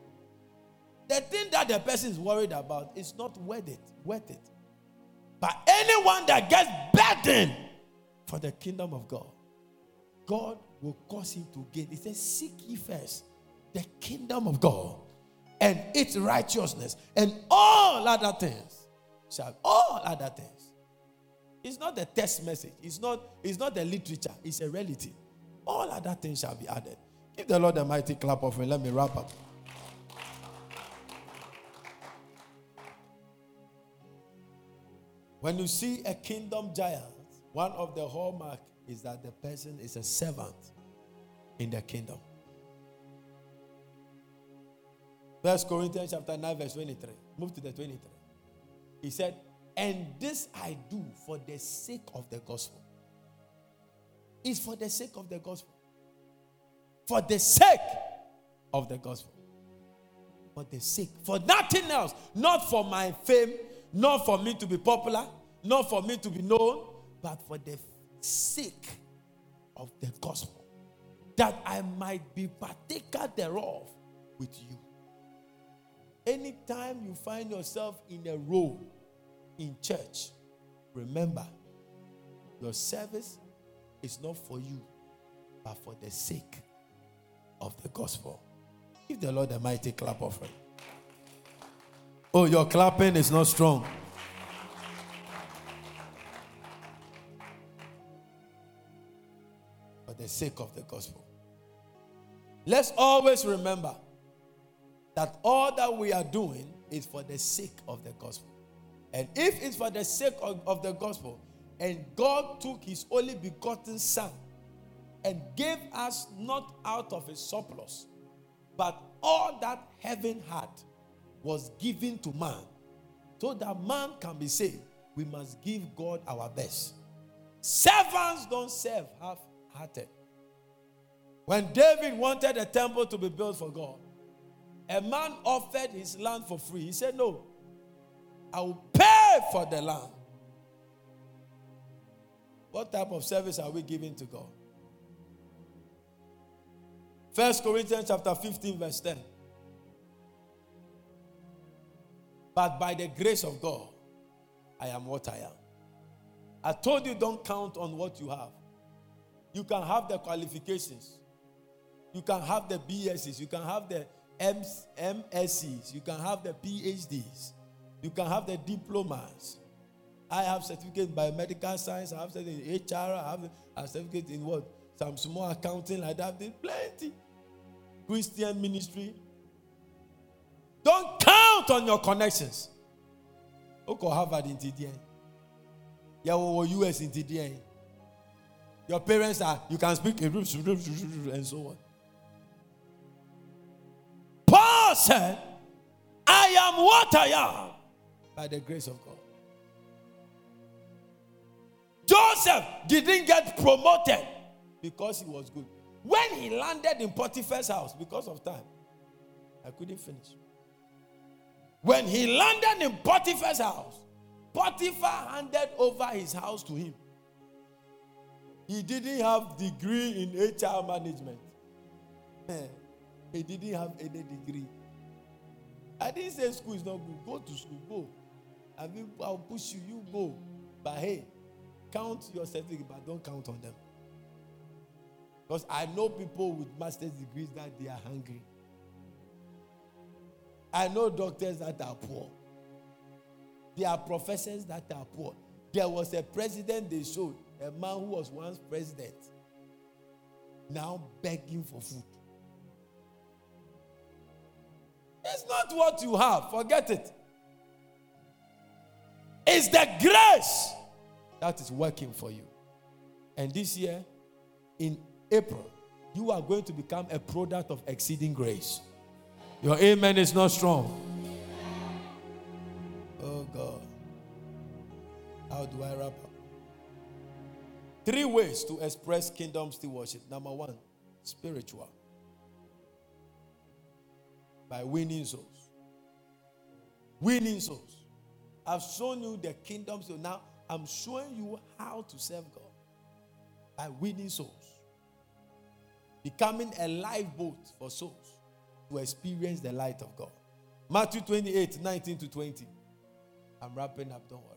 The thing that the person is worried about is not worth it. Worth it. But anyone that gets burdened for the kingdom of God, God will cause him to gain. He says, Seek ye first the kingdom of God and its righteousness, and all other things shall all other things. It's not the test message, it's not, it's not the literature, it's a reality. All other things shall be added. Give the Lord a mighty clap of and let me wrap up. When you see a kingdom giant, one of the hallmark is that the person is a servant in the kingdom. First Corinthians chapter 9, verse 23. Move to the 23. He said, And this I do for the sake of the gospel. It's for the sake of the gospel. For the sake of the gospel. For the sake. For nothing else. Not for my fame, not for me to be popular, not for me to be known, but for the sake of the gospel, that I might be partaker thereof with you. Anytime you find yourself in a role in church, remember your service is not for you, but for the sake of the gospel. Give the Lord a mighty clap offering. Oh, your clapping is not strong. For the sake of the gospel. Let's always remember that all that we are doing is for the sake of the gospel. And if it's for the sake of, of the gospel, and God took his only begotten Son and gave us not out of his surplus, but all that heaven had was given to man so that man can be saved, we must give God our best. Servants don't serve half hearted. When David wanted a temple to be built for God, a man offered his land for free. He said, No, I will pay for the land. What type of service are we giving to God? First Corinthians chapter 15, verse 10. But by the grace of God, I am what I am. I told you don't count on what you have. You can have the qualifications. You can have the BSs. You can have the MSCs. You can have the PhDs. You can have the diplomas. I have certificate in biomedical science. I have certificate in HR. I have a certificate in what? Some small accounting like that. There's plenty. Christian ministry. Don't count on your connections. Oko Harvard in TDN. Yeah, well, US in TDN. Your parents are, you can speak and so on. Paul said, I am what I am by the grace of God. Joseph didn't get promoted because he was good. When he landed in Potiphar's house, because of time, I couldn't finish. When he landed in Potiphar's house, Potiphar handed over his house to him. He didn't have degree in HR management. He didn't have any degree. I didn't say school is not good. Go to school, go. I mean, I'll push you, you go. But hey, count your certificate, but don't count on them. Because I know people with master's degrees that they are hungry. I know doctors that are poor. There are professors that are poor. There was a president they showed, a man who was once president, now begging for food. It's not what you have, forget it. It's the grace that is working for you. And this year, in April, you are going to become a product of exceeding grace. Your amen is not strong. Oh God. How do I wrap up? Three ways to express kingdom stewardship. Number one, spiritual. By winning souls. Winning souls. I've shown you the kingdom. So now I'm showing you how to serve God by winning souls. Becoming a lifeboat for souls to experience the light of God. Matthew 28 19 to 20. I'm wrapping up, don't worry.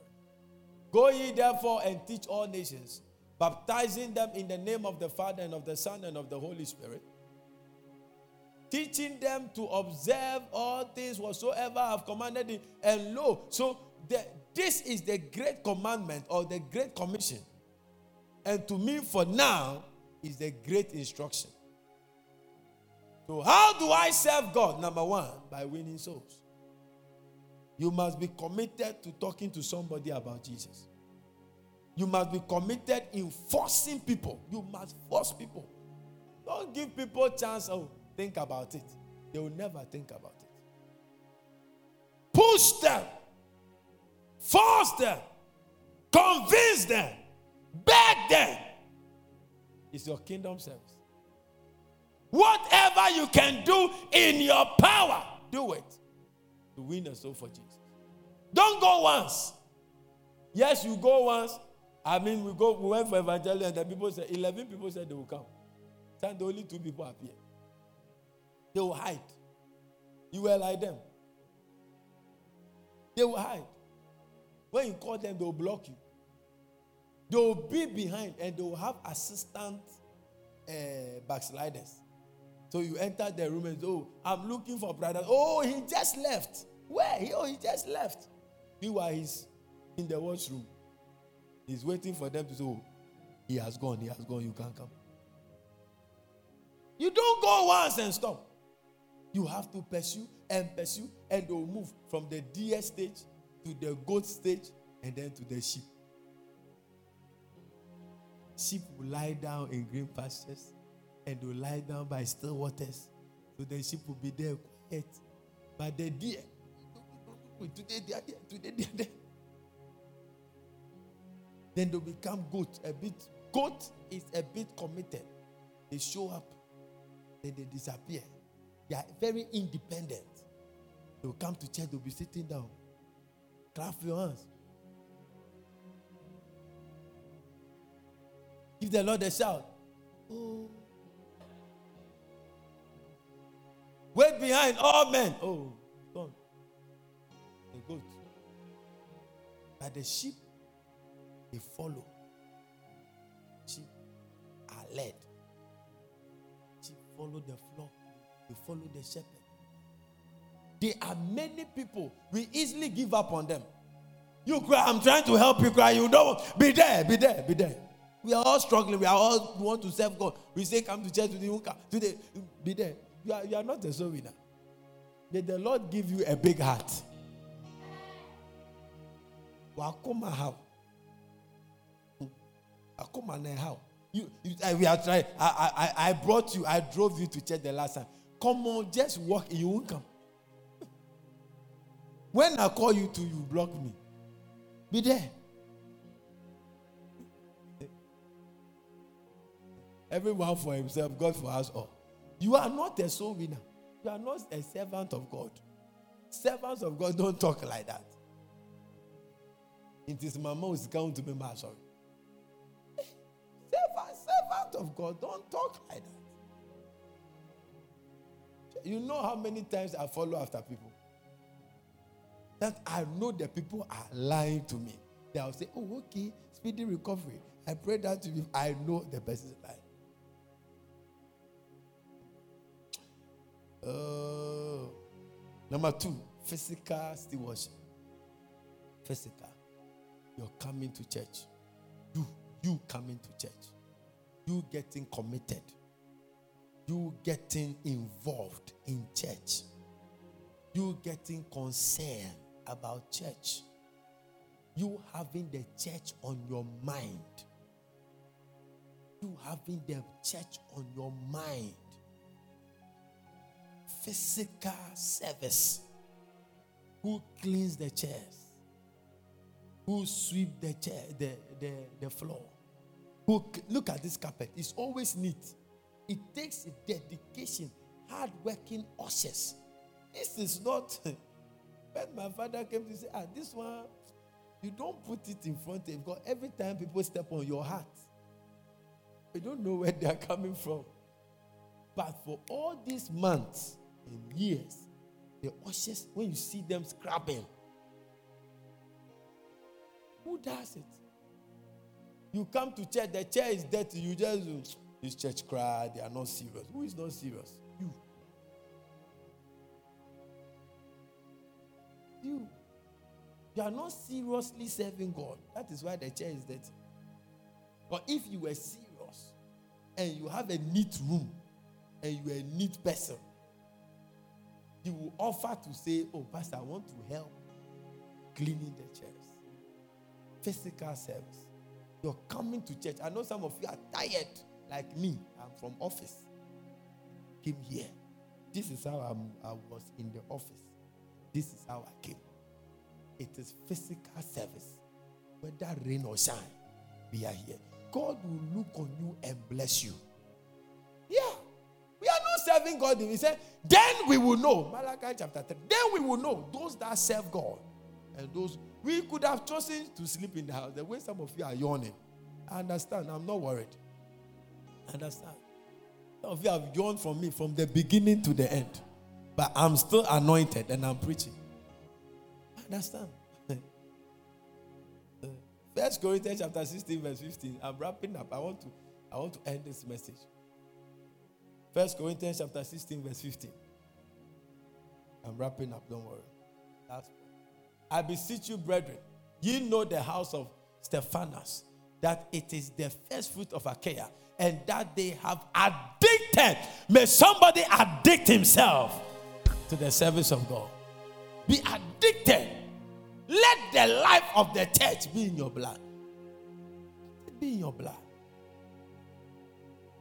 Go ye therefore and teach all nations, baptizing them in the name of the Father and of the Son and of the Holy Spirit, teaching them to observe all things whatsoever I have commanded thee. And lo, so the, this is the great commandment or the great commission. And to me, for now, is the great instruction. So, how do I serve God? Number one, by winning souls. You must be committed to talking to somebody about Jesus. You must be committed in forcing people. You must force people. Don't give people chance. Oh, think about it. They will never think about it. Push them, force them, convince them, beg them. It's your kingdom service. Whatever you can do in your power, do it to win a soul for Jesus. Don't go once. Yes, you go once. I mean, we go. We went for evangelism, and the people said eleven people said they will come. And only two people appear. They will hide. You were like them. They will hide. When you call them, they will block you. They will be behind, and they will have assistant uh, backsliders. So you enter the room and say, "Oh, I'm looking for brother. Oh, he just left. Where? He, oh, he just left. Meanwhile, he's in the washroom. He's waiting for them to say, oh, he has gone, he has gone, you can't come. You don't go once and stop. You have to pursue and pursue, and they'll move from the deer stage to the goat stage and then to the sheep. Sheep will lie down in green pastures and they'll lie down by still waters. So the sheep will be there quiet. But the deer, Today they are there. Today they are there. Then they become goat. A bit goat is a bit committed. They show up, then they disappear. They are very independent. They will come to church, they'll be sitting down. Clap your hands. Give the Lord a shout. Oh. Wait behind all men. Oh gone. The goat. But the sheep, they follow. Sheep are led. Sheep follow the flock. They follow the shepherd. There are many people, we easily give up on them. You cry, I'm trying to help you cry. You don't be there, be there, be there. We are all struggling. We are all want to serve God. We say, come to church today. Today, be there. You are, you are not a soul winner. May the Lord give you a big heart wakoma how come on how? You, you we are trying. I, I, I brought you, I drove you to church the last time. Come on, just walk, you won't come. When I call you to, you block me. Be there. Everyone for himself, God for us all. You are not a soul winner. You are not a servant of God. Servants of God don't talk like that. It is mama who's going to be my sorry. Servant, servant of God, don't talk like that. You know how many times I follow after people? That I know the people are lying to me. They'll say, Oh, okay, speedy recovery. I pray that to you. I know the person is lying. Uh, number two, physical stewardship. Physical. You're coming to church. You, you coming to church. You getting committed. You getting involved in church. You getting concerned about church. You having the church on your mind. You having the church on your mind physical service. Who cleans the chairs? Who sweep the chair, the, the, the floor? Who look at this carpet? It's always neat. It takes dedication, hard-working ushers. This is not. when my father came to say, ah, this one, you don't put it in front of because every time people step on your heart, you don't know where they are coming from. But for all these months, and years, the ushers, when you see them scrubbing, who does it? You come to church, the chair is dirty, you just, this church cry, they are not serious. Who is not serious? You. You. Are not seriously serving God. That is why the chair is dirty. But if you were serious and you have a neat room and you are a neat person, you will offer to say, Oh, Pastor, I want to help cleaning the chairs. Physical service. You're coming to church. I know some of you are tired, like me. I'm from office. Came here. This is how I'm, I was in the office. This is how I came. It is physical service. Whether rain or shine, we are here. God will look on you and bless you. Yeah We are not serving God, he said, then we will know. Malachi chapter 3. Then we will know those that serve God. And those we could have chosen to sleep in the house. The way some of you are yawning. I understand. I'm not worried. I understand. Some of you have yawned from me from the beginning to the end. But I'm still anointed and I'm preaching. I understand. First Corinthians chapter 16, verse 15. I'm wrapping up. I want to I want to end this message. First Corinthians chapter 16, verse 15. I'm wrapping up, don't worry. That's I beseech you, brethren, ye know the house of Stephanas, that it is the first fruit of Achaia, and that they have addicted. May somebody addict himself to the service of God. Be addicted. Let the life of the church be in your blood. Be in your blood.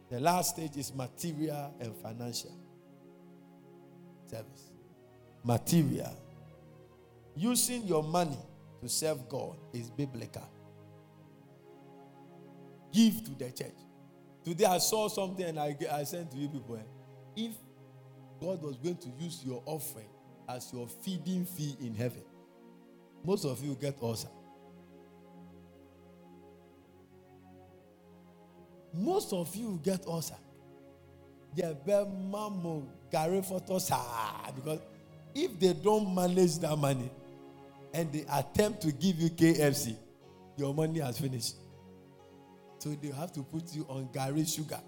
The last stage is material and financial service. Material. Using your money to serve God is biblical. Give to the church. Today I saw something and I, I sent to you people. Eh, if God was going to use your offering as your feeding fee in heaven, most of you get awesome. most of you get ulcer. Because if they don't manage that money and they attempt to give you KFC, your money has finished. So they have to put you on gari sugar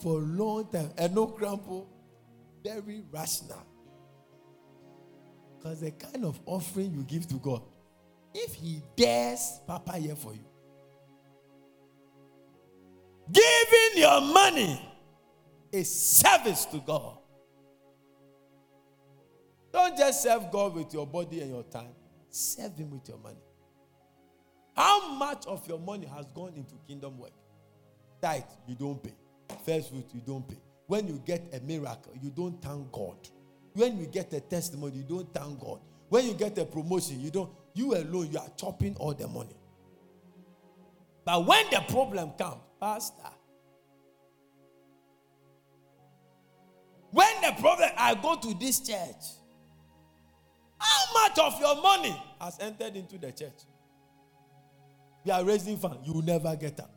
for a long time. And no crampo, oh. Very rational. Because the kind of offering you give to God, if He dares Papa here for you, Giving your money is service to God. Don't just serve God with your body and your time, serve Him with your money. How much of your money has gone into kingdom work? tithe, you don't pay. First fruit, you don't pay. When you get a miracle, you don't thank God. When you get a testimony, you don't thank God. When you get a promotion, you don't, you alone, you are chopping all the money. But when the problem comes, Pastor, when the problem, I go to this church, how much of your money has entered into the church? You are raising funds. you will never get up.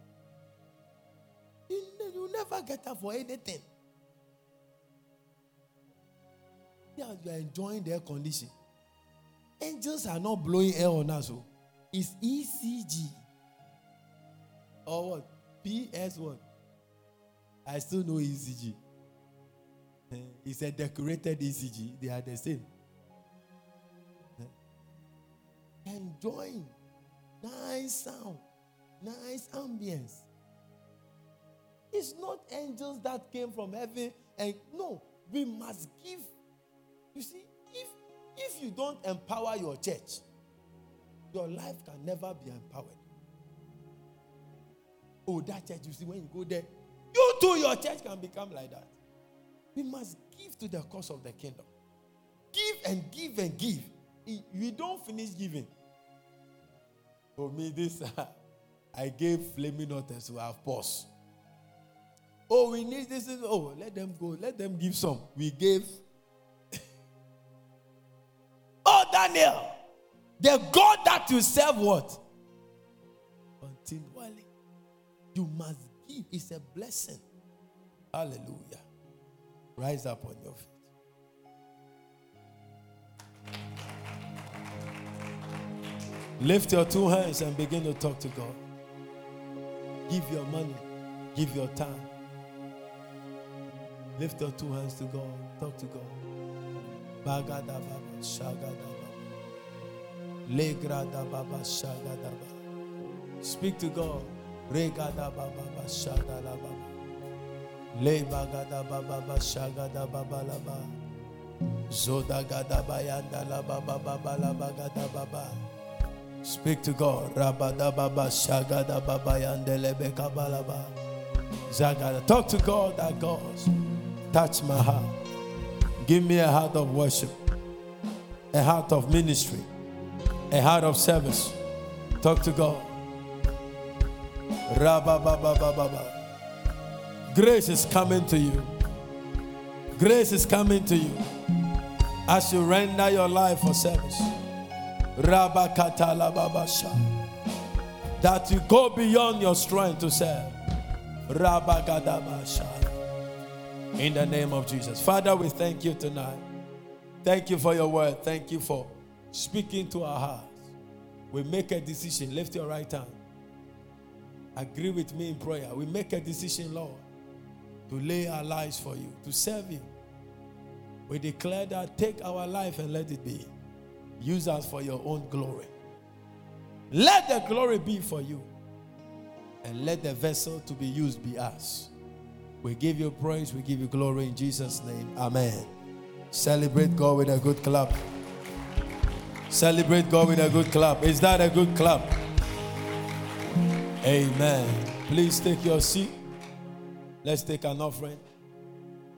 You, you never get up for anything. You are enjoying the air condition. Angels are not blowing air on us. So it's ECG. Or what? PS1. I still know ECG. Eh, it's a decorated ECG. They are the same. Eh? Enjoying nice sound, nice ambience. It's not angels that came from heaven and no, we must give. You see, if if you don't empower your church, your life can never be empowered. Oh, that church, you see, when you go there, you too, your church can become like that. We must give to the cause of the kingdom. Give and give and give. We don't finish giving. For me, this I gave flaming notice to have pause. Oh, we need this. Oh, let them go. Let them give some. We gave. Daniel, the God that you serve, what? Continually. You must give. It's a blessing. Hallelujah. Rise up on your feet. Lift your two hands and begin to talk to God. Give your money, give your time. Lift your two hands to God. Talk to God. Bagadababa. Speak to God. Regadababa, shagadababa. Lebagadababa, baba laba. Zodagadabayanda, lababa, labagadababa. Speak to God. Rabada baba shagada Rabadababa Shagadababa Yandelebekabalaba. Zagada. Talk to God that God touch my heart. Give me a heart of worship, a heart of ministry, a heart of service. Talk to God. Grace is coming to you. Grace is coming to you as you render your life for service. That you go beyond your strength to serve. In the name of Jesus. Father, we thank you tonight. Thank you for your word. Thank you for speaking to our hearts. We make a decision. Lift your right hand. Agree with me in prayer. We make a decision, Lord, to lay our lives for you, to serve you. We declare that take our life and let it be. Use us for your own glory. Let the glory be for you. And let the vessel to be used be us. We give you praise, we give you glory in Jesus' name. Amen. Celebrate God with a good clap. Celebrate God with a good clap. Is that a good clap? Amen. Please take your seat. Let's take an offering.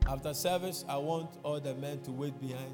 After service, I want all the men to wait behind.